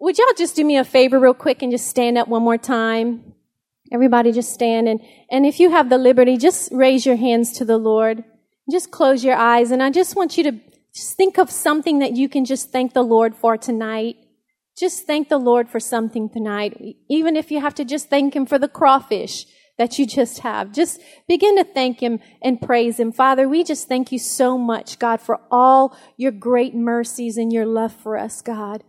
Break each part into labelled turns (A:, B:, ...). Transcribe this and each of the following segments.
A: would y'all just do me a favor real quick and just stand up one more time? Everybody just stand and, and if you have the liberty, just raise your hands to the Lord. Just close your eyes and I just want you to just think of something that you can just thank the Lord for tonight. Just thank the Lord for something tonight. Even if you have to just thank Him for the crawfish that you just have. Just begin to thank Him and praise Him. Father, we just thank you so much, God, for all your great mercies and your love for us, God.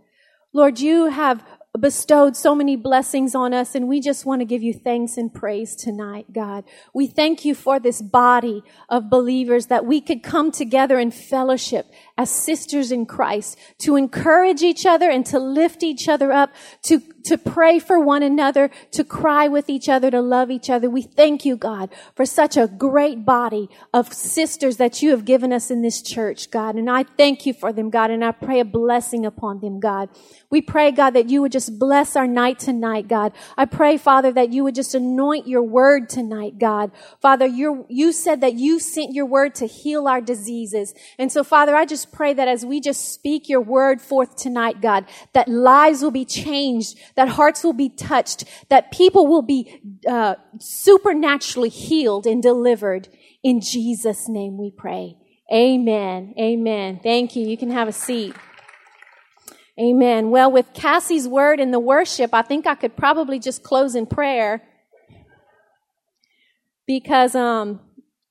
A: Lord, you have bestowed so many blessings on us, and we just want to give you thanks and praise tonight, God. We thank you for this body of believers that we could come together in fellowship as sisters in Christ to encourage each other and to lift each other up, to, to pray for one another, to cry with each other, to love each other. We thank you, God, for such a great body of sisters that you have given us in this church, God. And I thank you for them, God, and I pray a blessing upon them, God. We pray, God, that you would just bless our night tonight, God. I pray, Father, that you would just anoint your word tonight, God. Father, you you said that you sent your word to heal our diseases. And so, Father, I just pray that as we just speak your word forth tonight, God, that lives will be changed, that hearts will be touched, that people will be uh, supernaturally healed and delivered. In Jesus' name we pray. Amen. Amen. Thank you. You can have a seat. Amen. Well, with Cassie's word in the worship, I think I could probably just close in prayer because um,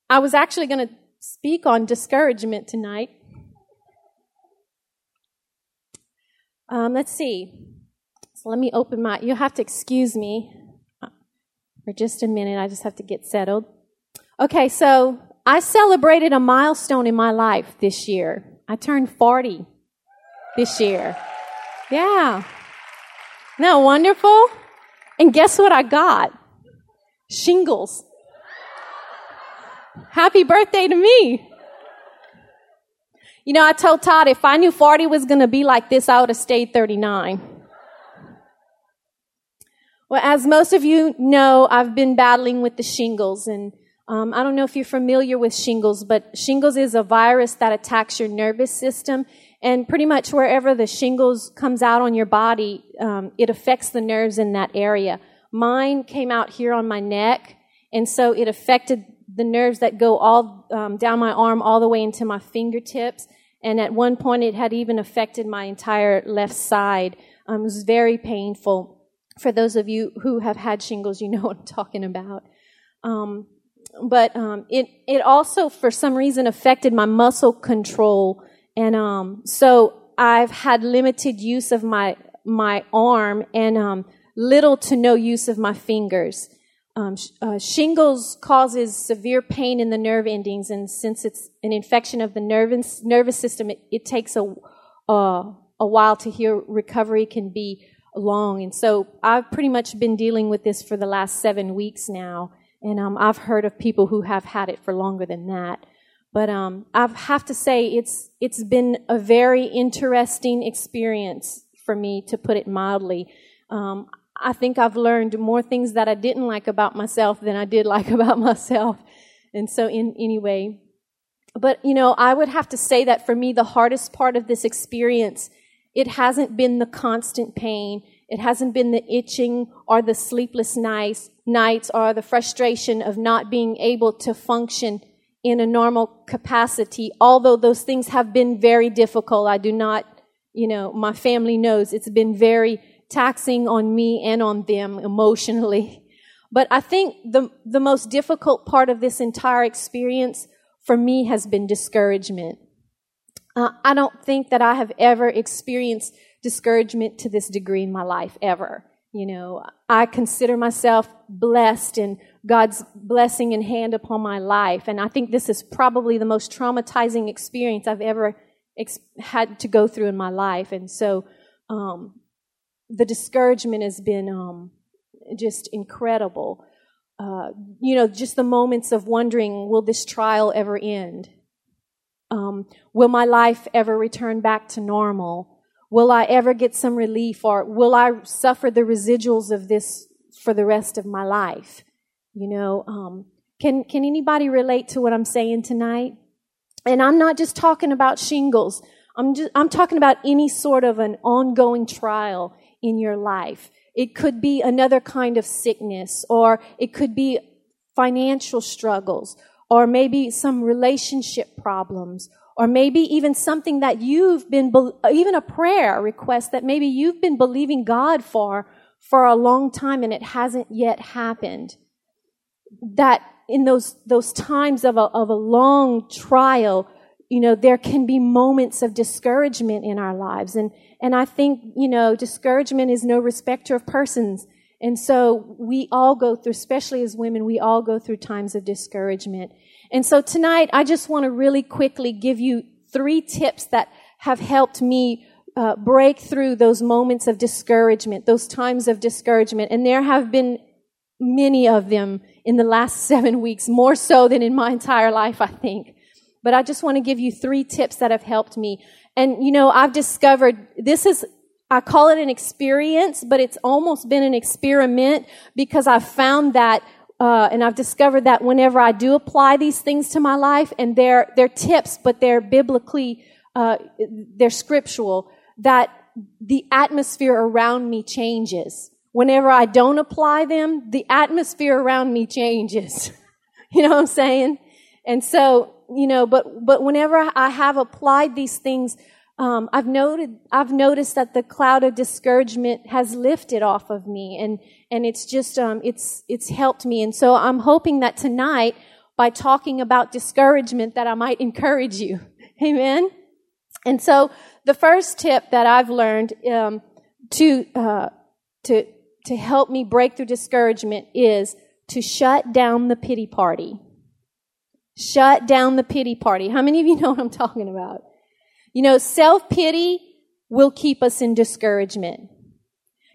A: I was actually going to speak on discouragement tonight. Um, let's see. So let me open my. You'll have to excuse me for just a minute. I just have to get settled. Okay, so I celebrated a milestone in my life this year. I turned 40 this year. Yeah. Isn't that wonderful? And guess what I got? Shingles. Happy birthday to me. You know, I told Todd if I knew 40 was going to be like this, I would have stayed 39. Well, as most of you know, I've been battling with the shingles, and um, I don't know if you're familiar with shingles, but shingles is a virus that attacks your nervous system, and pretty much wherever the shingles comes out on your body, um, it affects the nerves in that area. Mine came out here on my neck, and so it affected the nerves that go all um, down my arm all the way into my fingertips. And at one point, it had even affected my entire left side. Um, it was very painful. For those of you who have had shingles, you know what I'm talking about. Um, but um, it it also, for some reason, affected my muscle control, and um, so I've had limited use of my my arm and um, little to no use of my fingers. Um, uh, shingles causes severe pain in the nerve endings, and since it's an infection of the nervous nervous system, it, it takes a uh, a while to heal. Recovery can be long, and so I've pretty much been dealing with this for the last seven weeks now, and um, I've heard of people who have had it for longer than that. But um, I have to say, it's it's been a very interesting experience for me, to put it mildly. Um, I think I've learned more things that I didn't like about myself than I did like about myself. And so, in anyway, but you know, I would have to say that for me, the hardest part of this experience, it hasn't been the constant pain. It hasn't been the itching or the sleepless nights, nights or the frustration of not being able to function in a normal capacity. Although those things have been very difficult, I do not, you know, my family knows it's been very taxing on me and on them emotionally. But I think the, the most difficult part of this entire experience for me has been discouragement. Uh, I don't think that I have ever experienced discouragement to this degree in my life, ever. You know, I consider myself blessed and God's blessing and hand upon my life. And I think this is probably the most traumatizing experience I've ever ex- had to go through in my life. And so, um, the discouragement has been um, just incredible. Uh, you know, just the moments of wondering, will this trial ever end? Um, will my life ever return back to normal? Will I ever get some relief or will I suffer the residuals of this for the rest of my life? You know, um, can, can anybody relate to what I'm saying tonight? And I'm not just talking about shingles, I'm just, I'm talking about any sort of an ongoing trial in your life. It could be another kind of sickness, or it could be financial struggles, or maybe some relationship problems, or maybe even something that you've been, even a prayer request that maybe you've been believing God for for a long time and it hasn't yet happened. That in those, those times of a, of a long trial, you know, there can be moments of discouragement in our lives. And, and I think, you know, discouragement is no respecter of persons. And so we all go through, especially as women, we all go through times of discouragement. And so tonight, I just want to really quickly give you three tips that have helped me uh, break through those moments of discouragement, those times of discouragement. And there have been many of them in the last seven weeks, more so than in my entire life, I think. But I just want to give you three tips that have helped me. And, you know, I've discovered this is I call it an experience, but it's almost been an experiment because I've found that uh, and I've discovered that whenever I do apply these things to my life, and they're they're tips, but they're biblically uh, they're scriptural, that the atmosphere around me changes. Whenever I don't apply them, the atmosphere around me changes. you know what I'm saying? And so, you know, but but whenever I have applied these things, um, I've noted, I've noticed that the cloud of discouragement has lifted off of me, and and it's just, um, it's it's helped me. And so I'm hoping that tonight, by talking about discouragement, that I might encourage you. Amen. And so the first tip that I've learned um, to uh, to to help me break through discouragement is to shut down the pity party. Shut down the pity party. How many of you know what I'm talking about? You know, self-pity will keep us in discouragement.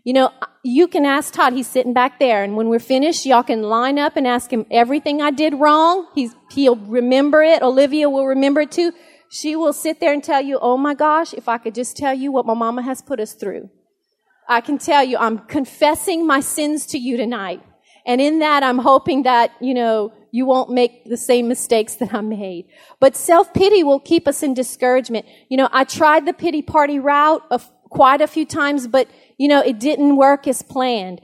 A: You know, you can ask Todd, he's sitting back there, and when we're finished, y'all can line up and ask him everything I did wrong. He's, he'll remember it. Olivia will remember it too. She will sit there and tell you, oh my gosh, if I could just tell you what my mama has put us through. I can tell you, I'm confessing my sins to you tonight. And in that, I'm hoping that, you know, you won't make the same mistakes that I made. But self-pity will keep us in discouragement. You know, I tried the pity party route of quite a few times, but, you know, it didn't work as planned.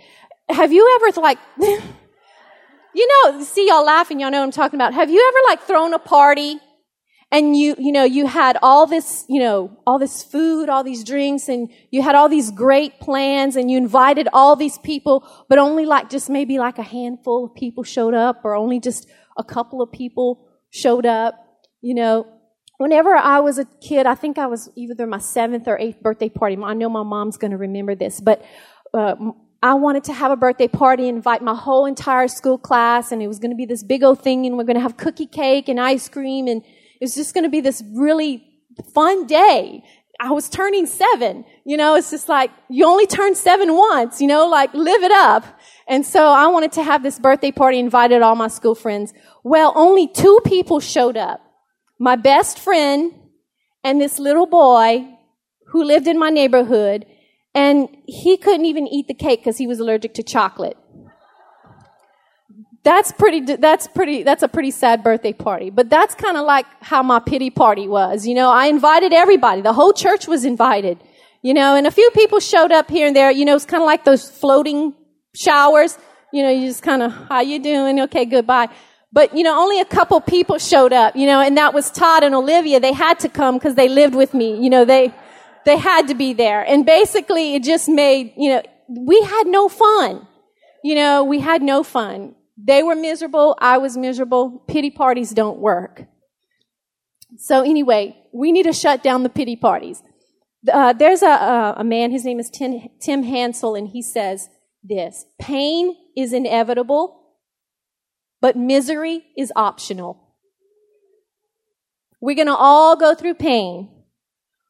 A: Have you ever like, you know, see y'all laughing, y'all know what I'm talking about. Have you ever like thrown a party and you, you know, you had all this, you know, all this food, all these drinks, and you had all these great plans, and you invited all these people, but only like just maybe like a handful of people showed up, or only just a couple of people showed up, you know. Whenever I was a kid, I think I was either my seventh or eighth birthday party. I know my mom's going to remember this, but uh, I wanted to have a birthday party, invite my whole entire school class, and it was going to be this big old thing, and we're going to have cookie cake and ice cream, and it's just going to be this really fun day. I was turning seven. You know, it's just like, you only turn seven once, you know, like live it up. And so I wanted to have this birthday party, invited all my school friends. Well, only two people showed up. My best friend and this little boy who lived in my neighborhood. And he couldn't even eat the cake because he was allergic to chocolate that's pretty that's pretty that's a pretty sad birthday party but that's kind of like how my pity party was you know? I invited everybody. The whole church was invited you know? And a few people showed up here and there you know it's kind of like those floating showers you know? You just kind of how you doing? Okay goodbye. But you know only a couple people showed up you know? And that was todd and olivia. They had to come because they lived with me you know? They they had to be there. And basically it just made you know we had no fun you know? We had no fun they were miserable. I was miserable. Pity parties don't work. So anyway, we need to shut down the pity parties. Uh, there's a, a, man, his name is Tim, Tim Hansel, and he says this Pain is inevitable, but misery is optional. We're going to all go through pain,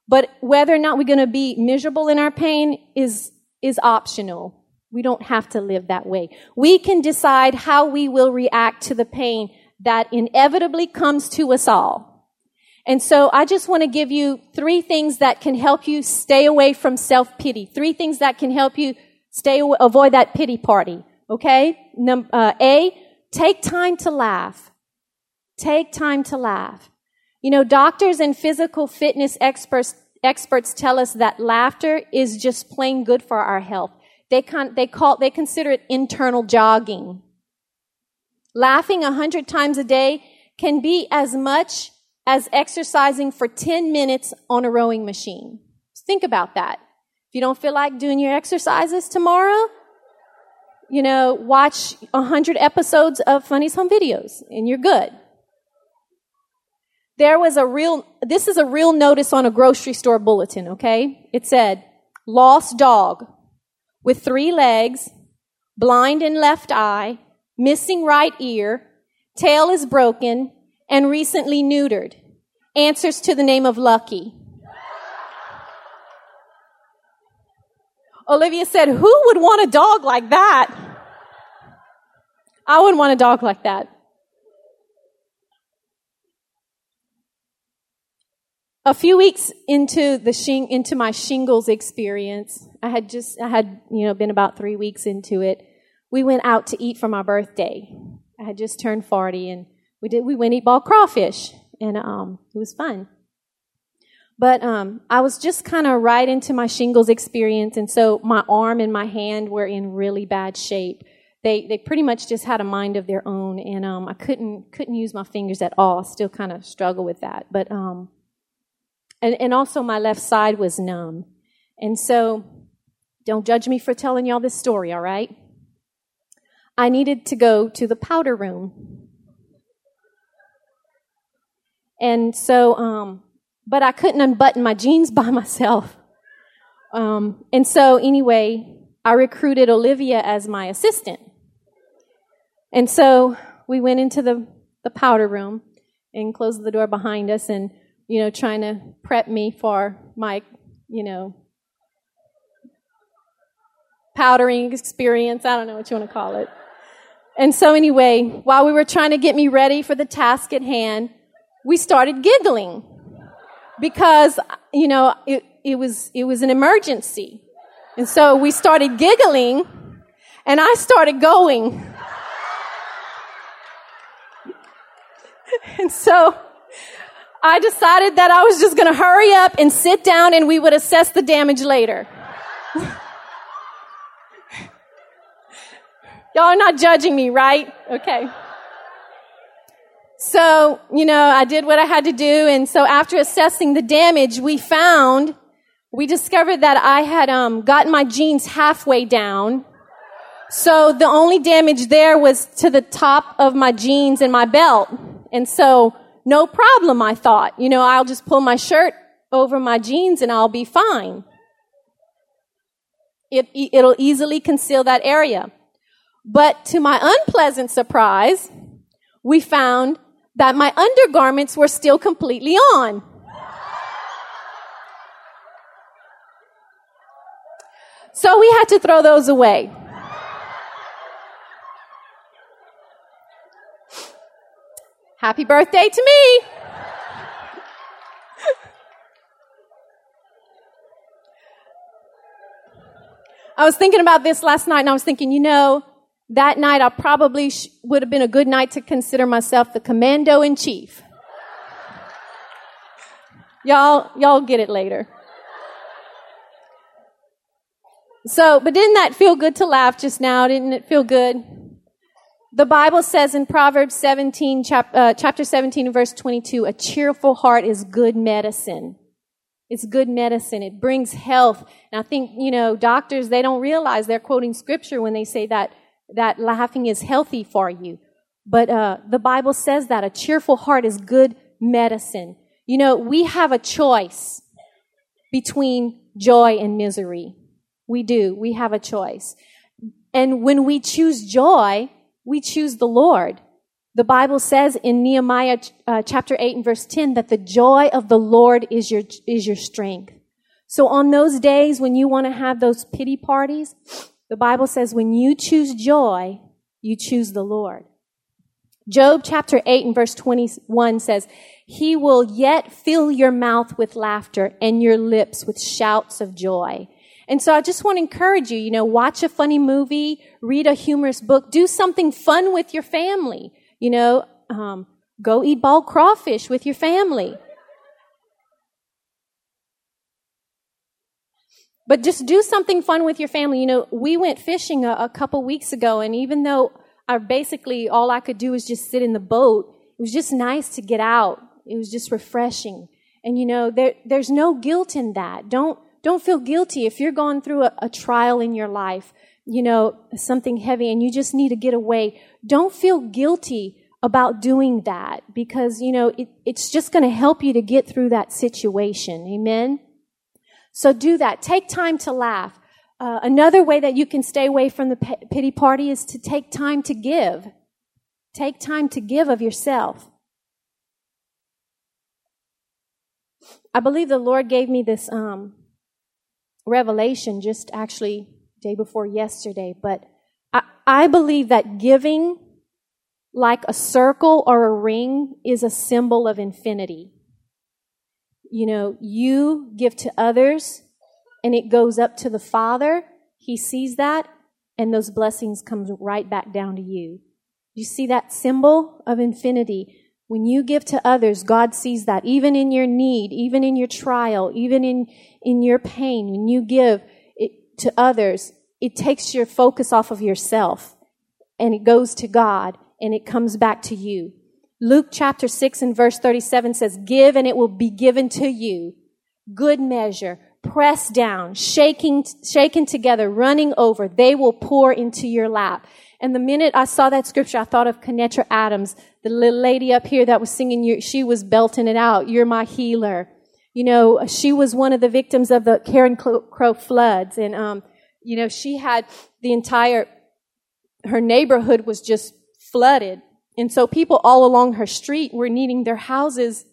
A: but whether or not we're going to be miserable in our pain is, is optional. We don't have to live that way. We can decide how we will react to the pain that inevitably comes to us all. And so I just want to give you three things that can help you stay away from self-pity. Three things that can help you stay, avoid that pity party. Okay? uh, A, take time to laugh. Take time to laugh. You know, doctors and physical fitness experts, experts tell us that laughter is just plain good for our health. They, con- they, call, they consider it internal jogging. Laughing a hundred times a day can be as much as exercising for 10 minutes on a rowing machine. Think about that. If you don't feel like doing your exercises tomorrow, you know, watch a hundred episodes of Funniest Home Videos and you're good. There was a real, this is a real notice on a grocery store bulletin, okay? It said, lost dog with three legs, blind in left eye, missing right ear, tail is broken, and recently neutered. Answers to the name of Lucky. Olivia said, Who would want a dog like that? I wouldn't want a dog like that. A few weeks into the shing, into my shingles experience, I had just I had you know been about three weeks into it. We went out to eat for my birthday. I had just turned forty, and we did we went eat ball crawfish, and um, it was fun. But um, I was just kind of right into my shingles experience, and so my arm and my hand were in really bad shape. They they pretty much just had a mind of their own, and um, I couldn't couldn't use my fingers at all. I still kind of struggle with that, but um, and and also my left side was numb, and so don't judge me for telling y'all this story, all right? I needed to go to the powder room. And so, um, but I couldn't unbutton my jeans by myself. Um, and so, anyway, I recruited Olivia as my assistant. And so we went into the, the powder room and closed the door behind us and, you know, trying to prep me for my, you know, powdering experience. I don't know what you want to call it. And so, anyway, while we were trying to get me ready for the task at hand, we started giggling because, you know, it, it, was, it was an emergency. And so we started giggling, and I started going. and so I decided that I was just going to hurry up and sit down, and we would assess the damage later. Y'all are not judging me, right? Okay. So, you know, I did what I had to do. And so after assessing the damage, we found, we discovered that I had um, gotten my jeans halfway down. So the only damage there was to the top of my jeans and my belt. And so no problem, I thought. You know, I'll just pull my shirt over my jeans and I'll be fine. It, it'll easily conceal that area. But to my unpleasant surprise, we found that my undergarments were still completely on. So we had to throw those away. Happy birthday to me! I was thinking about this last night and I was thinking, you know, that night I probably sh- would have been a good night to consider myself the commando in chief. y'all, y'all get it later. So, but didn't that feel good to laugh just now? Didn't it feel good? The Bible says in Proverbs 17, chap, uh, chapter 17, verse 22, a cheerful heart is good medicine. It's good medicine. It brings health. And I think, you know, doctors, they don't realize they're quoting scripture when they say that that laughing is healthy for you. But uh, the Bible says that a cheerful heart is good medicine. You know, we have a choice between joy and misery. We do. We have a choice. And when we choose joy, we choose the Lord. The Bible says in Nehemiah uh, chapter 8 and verse 10 that the joy of the Lord is your, is your strength. So on those days when you want to have those pity parties, the Bible says when you choose joy, you choose the Lord. Job chapter 8 and verse 21 says, He will yet fill your mouth with laughter and your lips with shouts of joy. And so I just want to encourage you, you know, watch a funny movie, read a humorous book, do something fun with your family, you know, um, Go eat bald crawfish with your family. But just do something fun with your family. You know, we went fishing a, a couple weeks ago, and even though I basically all I could do was just sit in the boat, it was just nice to get out. It was just refreshing. And you know, there, there's no guilt in that. Don't, don't feel guilty if you're going through a, a trial in your life, you know, something heavy and you just need to get away. Don't feel guilty about doing that because, you know, it, it's just going to help you to get through that situation. Amen? So do that. Take time to laugh. Uh, another way that you can stay away from the pity party is to take time to give. Take time to give of yourself. I believe the Lord gave me this um, revelation just actually day before yesterday, but I, I believe that giving like a circle or a ring is a symbol of infinity you know, you give to others and it goes up to the Father. He sees that and those blessings come right back down to you. You see that symbol of infinity. When you give to others, God sees that even in your need, even in your trial, even in, in your pain. When you give it to others, it takes your focus off of yourself and it goes to God and it comes back to you. Luke chapter 6 and verse 37 says, Give and it will be given to you. Good measure, pressed down, shaking, shaken together, running over. They will pour into your lap. And the minute I saw that scripture, I thought of Kenetra Adams, the little lady up here that was singing, she was belting it out. You're my healer. You know, she was one of the victims of the Carencro floods. And, um, you know, she had the entire, her neighborhood was just flooded and so people all along her street were needing their houses,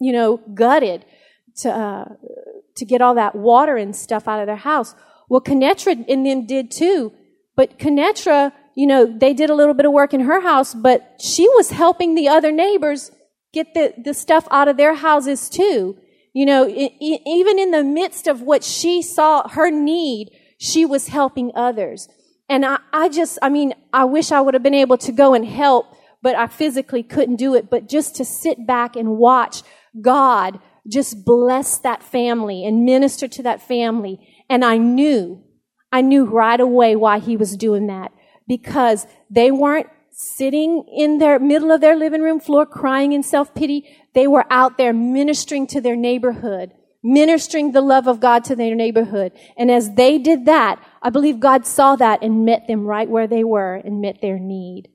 A: you know, gutted to, uh, to get all that water and stuff out of their house. Well, Kenetra and them did too. But Kenetra, you know, they did a little bit of work in her house, but she was helping the other neighbors get the, the stuff out of their houses too. You know, it, it, even in the midst of what she saw, her need, she was helping others. And I, I just, I mean, I wish I would have been able to go and help but I physically couldn't do it. But just to sit back and watch God just bless that family and minister to that family. And I knew, I knew right away why he was doing that because they weren't sitting in their middle of their living room floor crying in self-pity. They were out there ministering to their neighborhood, ministering the love of God to their neighborhood. And as they did that, I believe God saw that and met them right where they were and met their need.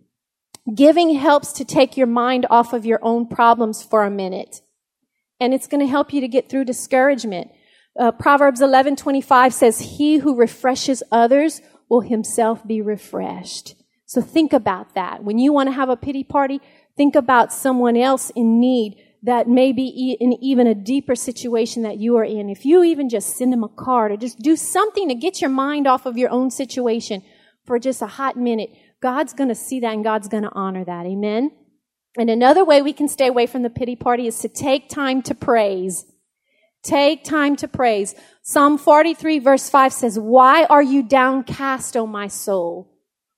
A: Giving helps to take your mind off of your own problems for a minute. And it's going to help you to get through discouragement. Uh, Proverbs 11:25 says, "He who refreshes others will himself be refreshed." So think about that. When you want to have a pity party, think about someone else in need that may be in even a deeper situation that you are in. If you even just send them a card or just do something to get your mind off of your own situation for just a hot minute, God's going to see that and God's going to honor that. Amen. And another way we can stay away from the pity party is to take time to praise. Take time to praise. Psalm 43 verse 5 says, Why are you downcast, O my soul?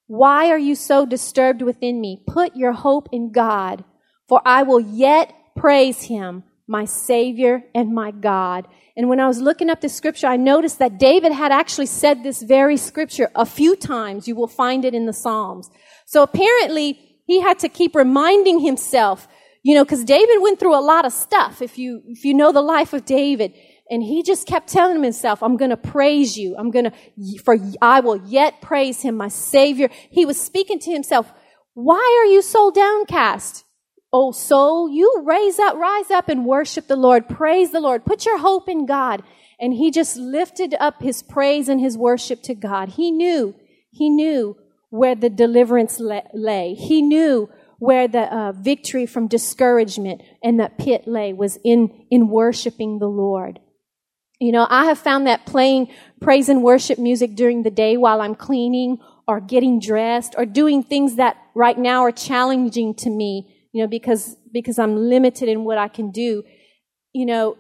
A: Why are you so disturbed within me? Put your hope in God, for I will yet praise him, my Savior and my God. And when I was looking up this scripture, I noticed that David had actually said this very scripture a few times. You will find it in the Psalms. So apparently he had to keep reminding himself, you know, because David went through a lot of stuff. If you, if you know the life of David, and he just kept telling himself, I'm going to praise you. I'm going to, for I will yet praise him, my savior. He was speaking to himself. Why are you so downcast? Oh soul, you raise up, rise up and worship the Lord. Praise the Lord. Put your hope in God. And he just lifted up his praise and his worship to God. He knew, he knew where the deliverance lay. He knew where the uh, victory from discouragement and that pit lay was in, in worshiping the Lord. You know, I have found that playing praise and worship music during the day while I'm cleaning or getting dressed or doing things that right now are challenging to me you know, because, because I'm limited in what I can do, you know,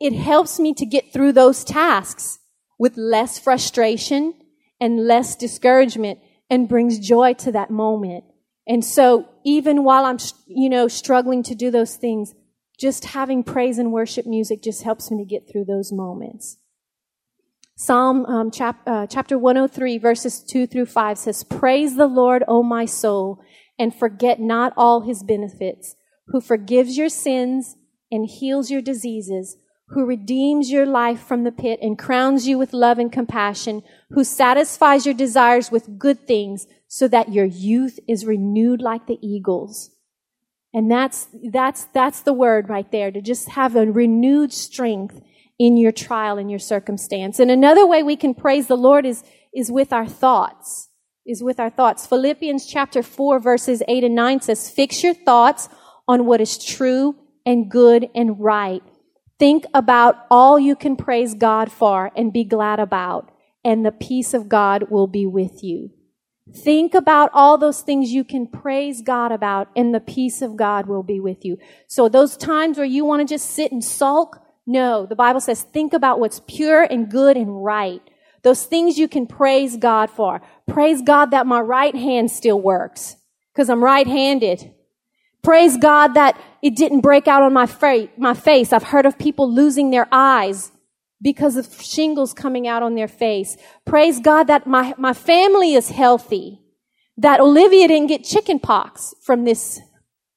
A: it helps me to get through those tasks with less frustration and less discouragement and brings joy to that moment. And so even while I'm, you know, struggling to do those things, just having praise and worship music just helps me to get through those moments. Psalm um, chap, uh, chapter 103, verses 2 through 5 says, Praise the Lord, O my soul, and forget not all his benefits, who forgives your sins and heals your diseases, who redeems your life from the pit and crowns you with love and compassion, who satisfies your desires with good things so that your youth is renewed like the eagles. And that's, that's, that's the word right there, to just have a renewed strength in your trial and your circumstance. And another way we can praise the Lord is, is with our thoughts, is with our thoughts. Philippians chapter 4 verses 8 and 9 says, fix your thoughts on what is true and good and right. Think about all you can praise God for and be glad about, and the peace of God will be with you. Think about all those things you can praise God about, and the peace of God will be with you. So, those times where you want to just sit and sulk, no, the Bible says think about what's pure and good and right. Those things you can praise God for. Praise God that my right hand still works because I'm right handed. Praise God that it didn't break out on my, fa- my face. I've heard of people losing their eyes because of shingles coming out on their face. Praise God that my, my family is healthy. That Olivia didn't get chicken pox from this.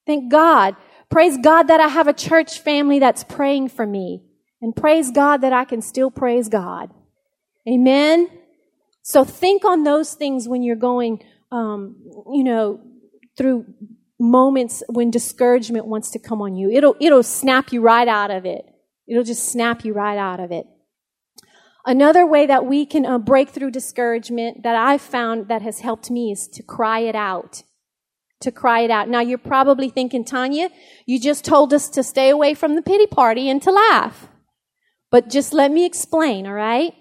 A: Thank God. Praise God that I have a church family that's praying for me. And praise God that I can still praise God. Amen. So think on those things when you're going, um, you know, through moments when discouragement wants to come on you. It'll, it'll snap you right out of it. It'll just snap you right out of it. Another way that we can uh, break through discouragement that I've found that has helped me is to cry it out. To cry it out. Now you're probably thinking, Tonya, you just told us to stay away from the pity party and to laugh. But just let me explain, all right?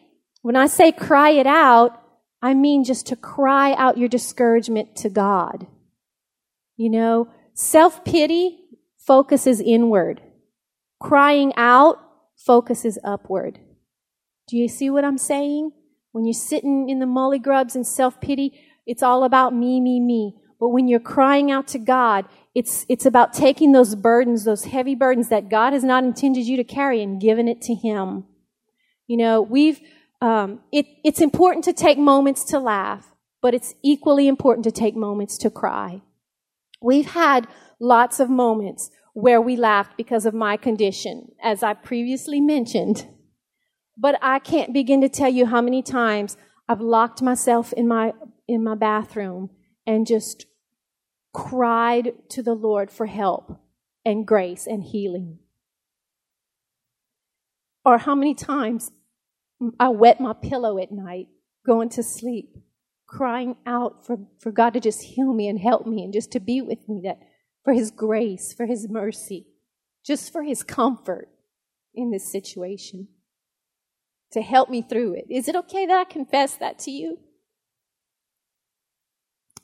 A: When I say cry it out, I mean just to cry out your discouragement to God. You know, self pity focuses inward, crying out focuses upward. Do you see what I'm saying? When you're sitting in the molly grubs and self pity, it's all about me, me, me. But when you're crying out to God, it's, it's about taking those burdens, those heavy burdens that God has not intended you to carry and giving it to Him. You know, we've, um, it, it's important to take moments to laugh, but it's equally important to take moments to cry. We've had lots of moments where we laughed because of my condition, as I previously mentioned. But I can't begin to tell you how many times I've locked myself in my, in my bathroom and just cried to the Lord for help and grace and healing. Or how many times I wet my pillow at night going to sleep crying out for, for God to just heal me and help me and just to be with me, that for His grace, for His mercy, just for His comfort in this situation, to help me through it. Is it okay that I confess that to you?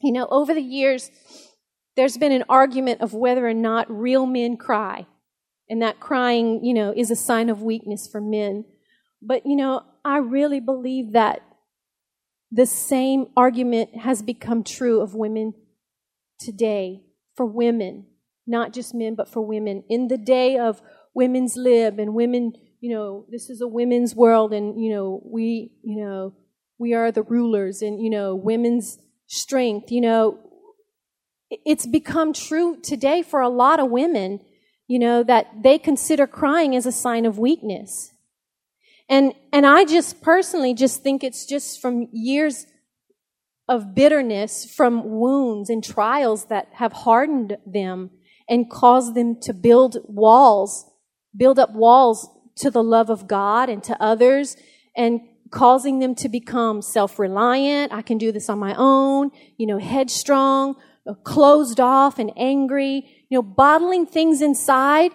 A: You know, over the years, there's been an argument of whether or not real men cry, and that crying, you know, is a sign of weakness for men. But, you know, I really believe that the same argument has become true of women today, for women, not just men, but for women. In the day of women's lib and women, you know, this is a women's world and, you know, we, you know, we are the rulers and, you know, women's strength, you know, it's become true today for a lot of women, you know, that they consider crying as a sign of weakness. And, and I just personally just think it's just from years of bitterness from wounds and trials that have hardened them and caused them to build walls, build up walls to the love of God and to others and causing them to become self-reliant. I can do this on my own, you know, headstrong, closed off and angry, you know, bottling things inside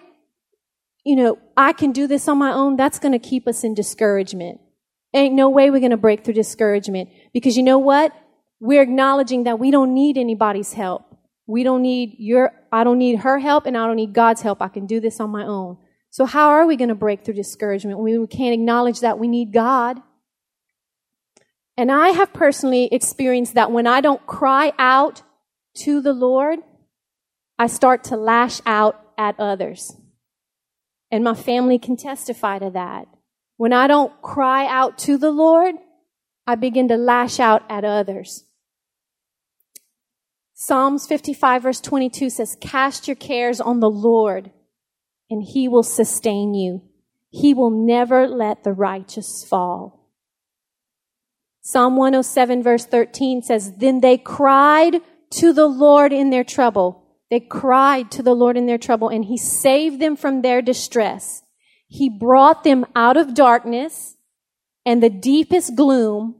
A: you know, I can do this on my own, that's going to keep us in discouragement. Ain't no way we're going to break through discouragement because you know what? We're acknowledging that we don't need anybody's help. We don't need your, I don't need her help and I don't need God's help. I can do this on my own. So how are we going to break through discouragement when we can't acknowledge that we need God? And I have personally experienced that when I don't cry out to the Lord, I start to lash out at others. And my family can testify to that. When I don't cry out to the Lord, I begin to lash out at others. Psalms 55 verse 22 says, Cast your cares on the Lord, and he will sustain you. He will never let the righteous fall. Psalm 107 verse 13 says, Then they cried to the Lord in their trouble. They cried to the Lord in their trouble, and he saved them from their distress. He brought them out of darkness and the deepest gloom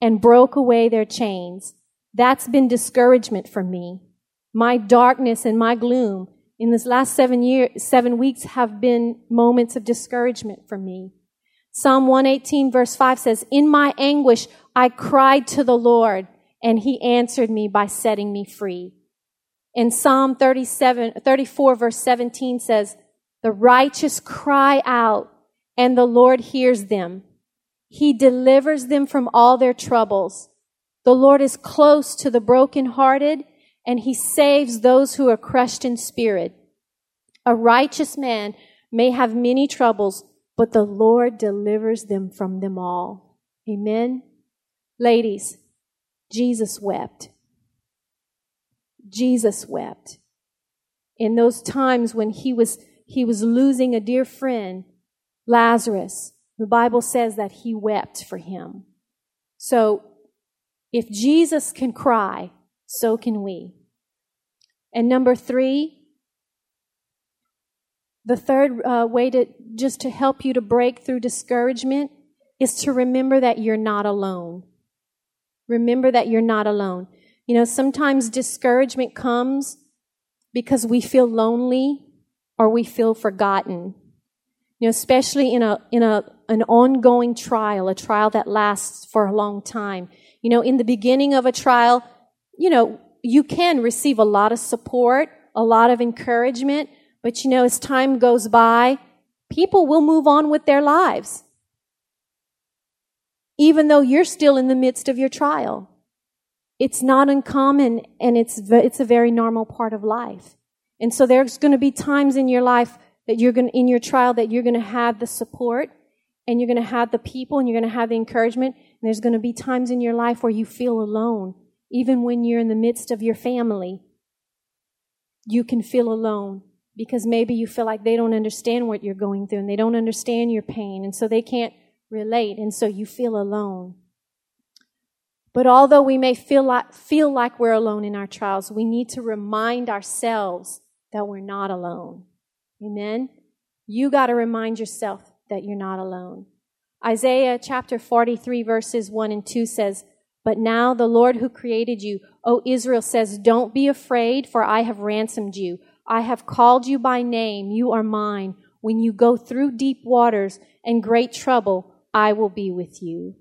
A: and broke away their chains. That's been discouragement for me. My darkness and my gloom in this last seven years, seven weeks have been moments of discouragement for me. Psalm 118 verse 5 says, In my anguish, I cried to the Lord and he answered me by setting me free. In Psalm 37, 34 verse 17 says, the righteous cry out and the Lord hears them. He delivers them from all their troubles. The Lord is close to the brokenhearted and he saves those who are crushed in spirit. A righteous man may have many troubles, but the Lord delivers them from them all. Amen. Ladies, Jesus wept. Jesus wept. In those times when he was he was losing a dear friend, Lazarus. The Bible says that he wept for him. So, if Jesus can cry, so can we. And number three, the third uh, way to just to help you to break through discouragement is to remember that you're not alone. Remember that you're not alone. You know, sometimes discouragement comes because we feel lonely or we feel forgotten. You know, especially in a, in a, an ongoing trial, a trial that lasts for a long time. You know, in the beginning of a trial, you know, you can receive a lot of support, a lot of encouragement, but you know, as time goes by, people will move on with their lives. Even though you're still in the midst of your trial. It's not uncommon and it's, it's a very normal part of life. And so there's going to be times in your life that you're going to, in your trial that you're going to have the support and you're going to have the people and you're going to have the encouragement. And there's going to be times in your life where you feel alone. Even when you're in the midst of your family, you can feel alone because maybe you feel like they don't understand what you're going through and they don't understand your pain. And so they can't relate. And so you feel alone. But although we may feel like, feel like we're alone in our trials, we need to remind ourselves that we're not alone. Amen? You got to remind yourself that you're not alone. Isaiah chapter 43 verses 1 and 2 says, But now the Lord who created you, O Israel, says, Don't be afraid, for I have ransomed you. I have called you by name. You are mine. When you go through deep waters and great trouble, I will be with you.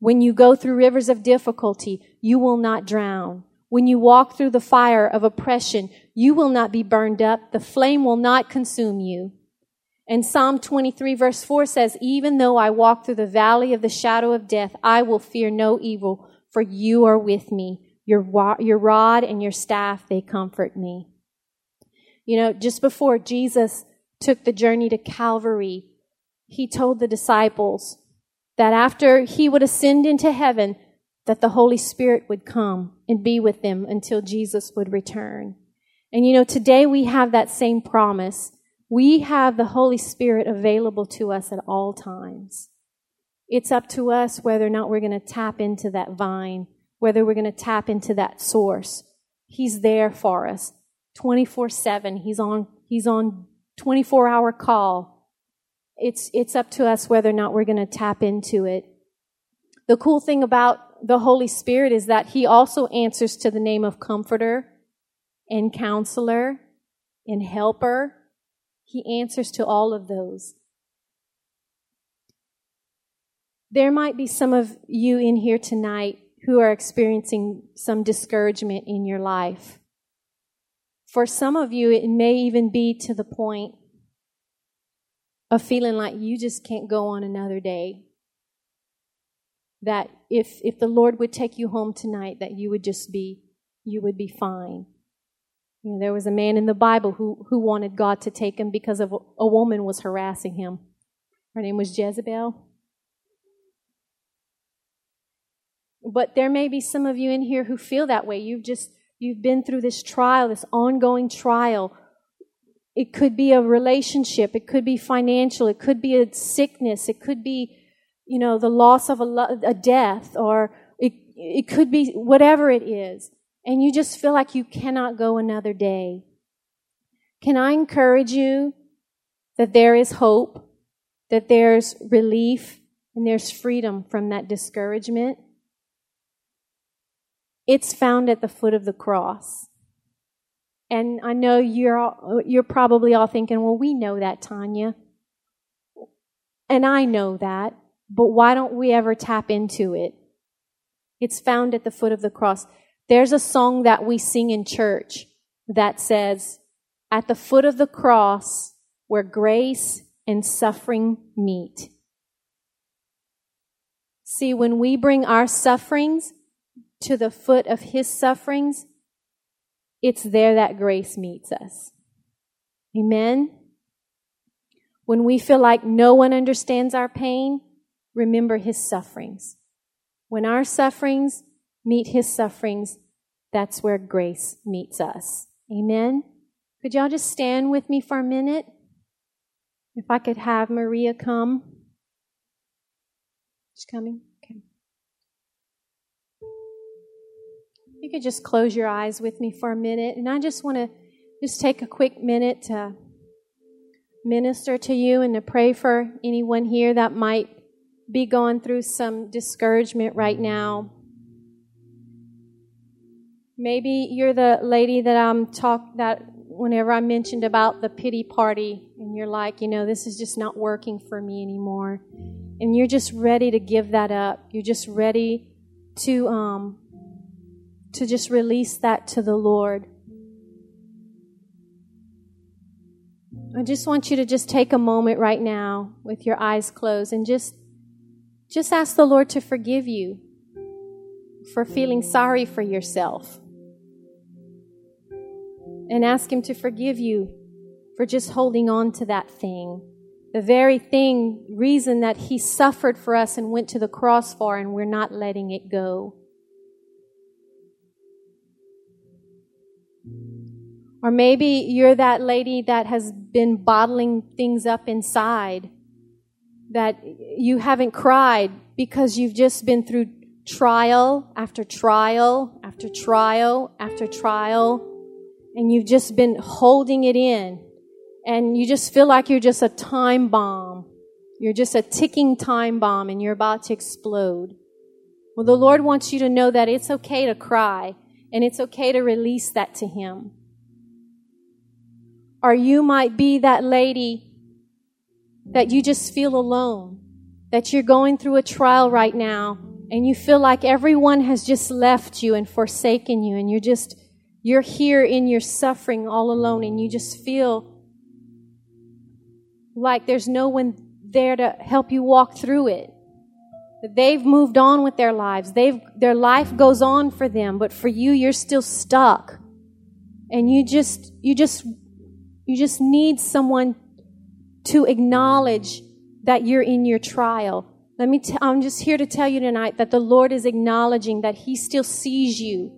A: When you go through rivers of difficulty, you will not drown. When you walk through the fire of oppression, you will not be burned up. The flame will not consume you. And Psalm 23 verse 4 says, Even though I walk through the valley of the shadow of death, I will fear no evil, for you are with me. Your, your rod and your staff, they comfort me. You know, just before Jesus took the journey to Calvary, he told the disciples that after he would ascend into heaven, that the Holy Spirit would come and be with them until Jesus would return. And you know, today we have that same promise. We have the Holy Spirit available to us at all times. It's up to us whether or not we're going to tap into that vine, whether we're going to tap into that source. He's there for us 24 7. He's on, he's on 24 hour call. It's, it's up to us whether or not we're going to tap into it. The cool thing about the Holy Spirit is that He also answers to the name of Comforter and Counselor and Helper. He answers to all of those. There might be some of you in here tonight who are experiencing some discouragement in your life. For some of you, it may even be to the point of feeling like you just can't go on another day that if, if the Lord would take you home tonight, that you would just be, you would be fine. You know, there was a man in the Bible who, who wanted God to take him because of a, woman was harassing him. Her name was Jezebel. But there may be some of you in here who feel that way. You've just you've been through this trial, this ongoing trial. It could be a relationship, it could be financial, it could be a sickness, it could be, you know, the loss of a, lo- a death, or it, it could be whatever it is. And you just feel like you cannot go another day. Can I encourage you that there is hope, that there's relief, and there's freedom from that discouragement? It's found at the foot of the cross. And I know you're all, you're probably all thinking, "Well, we know that, Tonya." And I know that, but why don't we ever tap into it? It's found at the foot of the cross. There's a song that we sing in church that says, "At the foot of the cross where grace and suffering meet." See, when we bring our sufferings to the foot of his sufferings, it's there that grace meets us. Amen? When we feel like no one understands our pain, remember his sufferings. When our sufferings meet his sufferings, that's where grace meets us. Amen? Could y'all just stand with me for a minute? If I could have Maria come. She's coming. You could just close your eyes with me for a minute. And I just want to just take a quick minute to minister to you and to pray for anyone here that might be going through some discouragement right now. Maybe you're the lady that I'm talk that whenever I mentioned about the pity party and you're like, you know, this is just not working for me anymore. And you're just ready to give that up. You're just ready to um, to just release that to the Lord. I just want you to just take a moment right now with your eyes closed and just just ask the Lord to forgive you for feeling sorry for yourself. And ask him to forgive you for just holding on to that thing. The very thing, reason that he suffered for us and went to the cross for, and we're not letting it go. Or maybe you're that lady that has been bottling things up inside, that you haven't cried because you've just been through trial after trial after trial after trial, and you've just been holding it in, and you just feel like you're just a time bomb. You're just a ticking time bomb, and you're about to explode. Well, the Lord wants you to know that it's okay to cry, and it's okay to release that to Him. Or you might be that lady that you just feel alone, that you're going through a trial right now and you feel like everyone has just left you and forsaken you and you're just, you're here in your suffering all alone and you just feel like there's no one there to help you walk through it. That they've moved on with their lives. They've, their life goes on for them, but for you, you're still stuck. And you just, you just you just need someone to acknowledge that you're in your trial. Let me, I'm just here to tell you tonight that the Lord is acknowledging that He still sees you.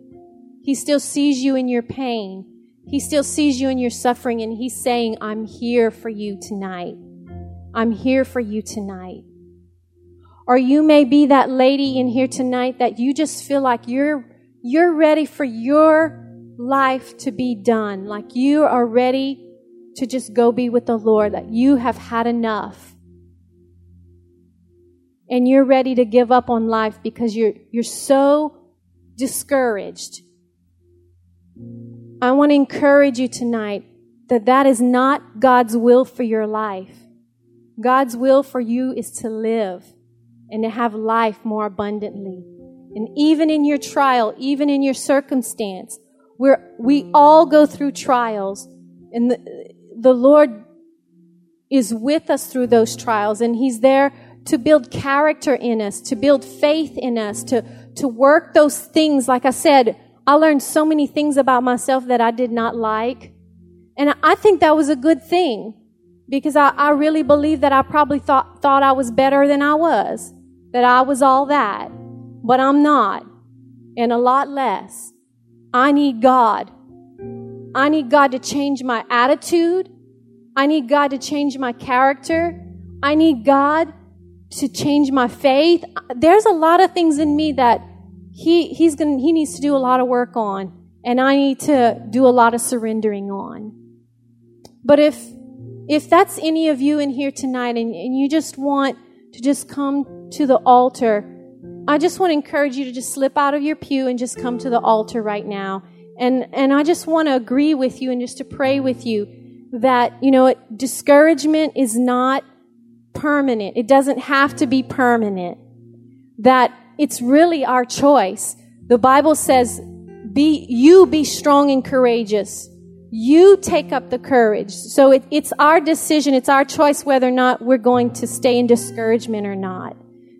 A: He still sees you in your pain. He still sees you in your suffering, and He's saying, I'm here for you tonight. I'm here for you tonight. Or you may be that lady in here tonight that you just feel like you're, you're ready for your life to be done. Like you are ready to just go be with the Lord, that you have had enough. And you're ready to give up on life because you're, you're so discouraged. I want to encourage you tonight that that is not God's will for your life. God's will for you is to live and to have life more abundantly. And even in your trial, even in your circumstance, where we all go through trials, and the, the Lord is with us through those trials and He's there to build character in us, to build faith in us, to, to work those things. Like I said, I learned so many things about myself that I did not like. And I think that was a good thing because I, I really believe that I probably thought, thought I was better than I was, that I was all that. But I'm not, and a lot less. I need God. I need God to change my attitude. I need God to change my character. I need God to change my faith. There's a lot of things in me that he, he's going he needs to do a lot of work on, and I need to do a lot of surrendering on. But if, if that's any of you in here tonight and, and you just want to just come to the altar, I just want to encourage you to just slip out of your pew and just come to the altar right now. And, and I just want to agree with you and just to pray with you that, you know, discouragement is not permanent. It doesn't have to be permanent. That it's really our choice. The Bible says, be, you be strong and courageous. You take up the courage. So it, it's our decision, it's our choice whether or not we're going to stay in discouragement or not.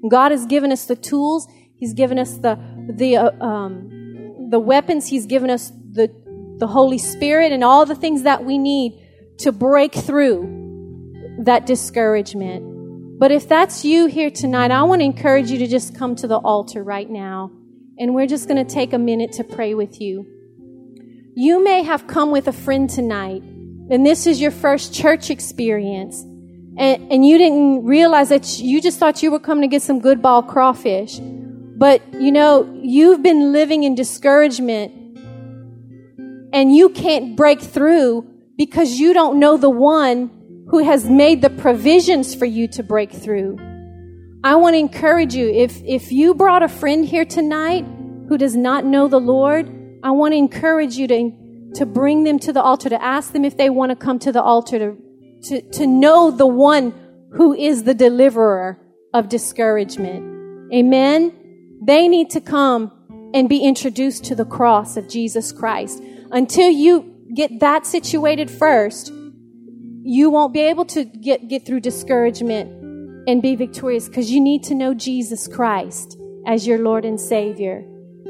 A: God has given us the tools. He's given us the the uh, um, the weapons. He's given us the the Holy Spirit and all the things that we need to break through that discouragement. But if that's you here tonight, I want to encourage you to just come to the altar right now. And we're just going to take a minute to pray with you. You may have come with a friend tonight, and this is your first church experience. And, and you didn't realize that you just thought you were coming to get some good ball crawfish. But, you know, you've been living in discouragement and you can't break through because you don't know the one who has made the provisions for you to break through. I want to encourage you if, if you brought a friend here tonight who does not know the Lord, I want to encourage you to, to bring them to the altar, to ask them if they want to come to the altar, to, to, to know the one who is the deliverer of discouragement. Amen. They need to come and be introduced to the cross of Jesus Christ. Until you get that situated first, you won't be able to get, get through discouragement and be victorious because you need to know Jesus Christ as your Lord and Savior.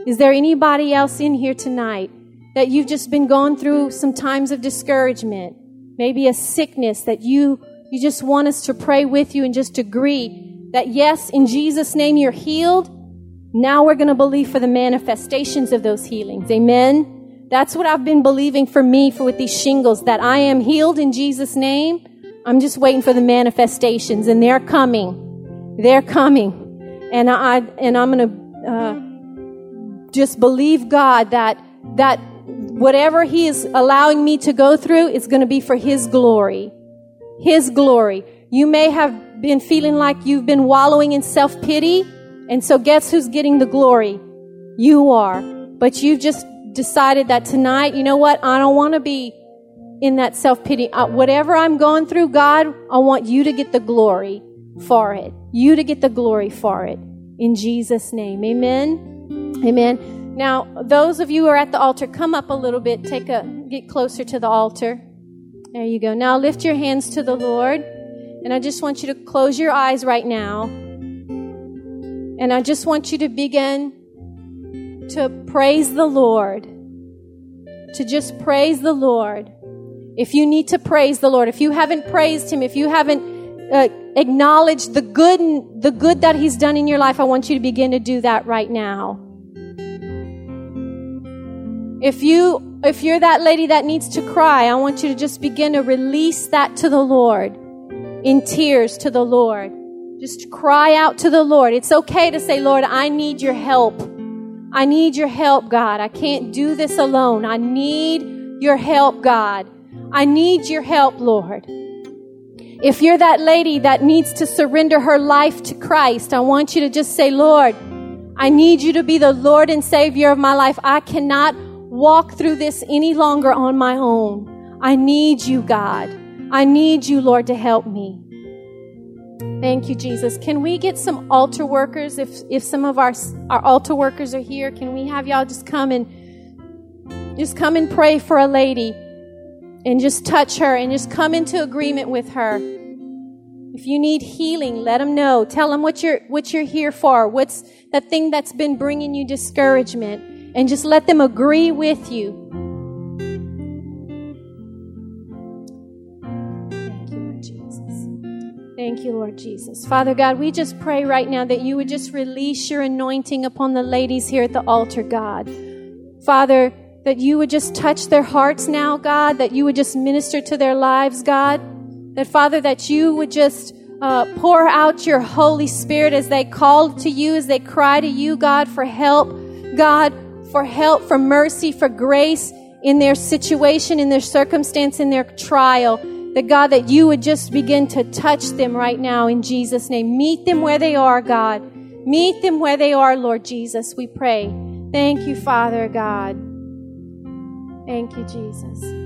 A: Is there anybody else in here tonight that you've just been going through some times of discouragement? Maybe a sickness that you, you just want us to pray with you and just agree that yes, in Jesus' name you're healed. Now we're going to believe for the manifestations of those healings. Amen. That's what I've been believing for me for with these shingles that I am healed in Jesus' name. I'm just waiting for the manifestations and they're coming. They're coming. And I, and I'm going to, uh, just believe God that, that whatever He is allowing me to go through is going to be for His glory. His glory. You may have been feeling like you've been wallowing in self pity. And so guess who's getting the glory? You are. But you've just decided that tonight, you know what? I don't want to be in that self pity. Uh, whatever I'm going through, God, I want you to get the glory for it. You to get the glory for it. In Jesus' name. Amen. Amen. Now, those of you who are at the altar, come up a little bit. Take a get closer to the altar. There you go. Now lift your hands to the Lord. And I just want you to close your eyes right now. And I just want you to begin to praise the Lord. To just praise the Lord. If you need to praise the Lord, if you haven't praised Him, if you haven't uh, acknowledged the good, the good that He's done in your life, I want you to begin to do that right now. If you, if you're that lady that needs to cry, I want you to just begin to release that to the Lord in tears to the Lord. Just cry out to the Lord. It's okay to say, Lord, I need your help. I need your help, God. I can't do this alone. I need your help, God. I need your help, Lord. If you're that lady that needs to surrender her life to Christ, I want you to just say, Lord, I need you to be the Lord and Savior of my life. I cannot walk through this any longer on my own. I need you, God. I need you, Lord, to help me. Thank you, Jesus. Can we get some altar workers? If if some of our our altar workers are here, can we have y'all just come and just come and pray for a lady and just touch her and just come into agreement with her. If you need healing, let them know. Tell them what you're what you're here for. What's the thing that's been bringing you discouragement? And just let them agree with you. Thank you, Lord Jesus. Thank you, Lord Jesus. Father God, we just pray right now that you would just release your anointing upon the ladies here at the altar, God. Father, that you would just touch their hearts now, God, that you would just minister to their lives, God. That, Father, that you would just uh, pour out your Holy Spirit as they call to you, as they cry to you, God, for help, God, for help, for mercy, for grace in their situation, in their circumstance, in their trial. That God, that you would just begin to touch them right now in Jesus' name. Meet them where they are, God. Meet them where they are, Lord Jesus, we pray. Thank you, Father God. Thank you, Jesus.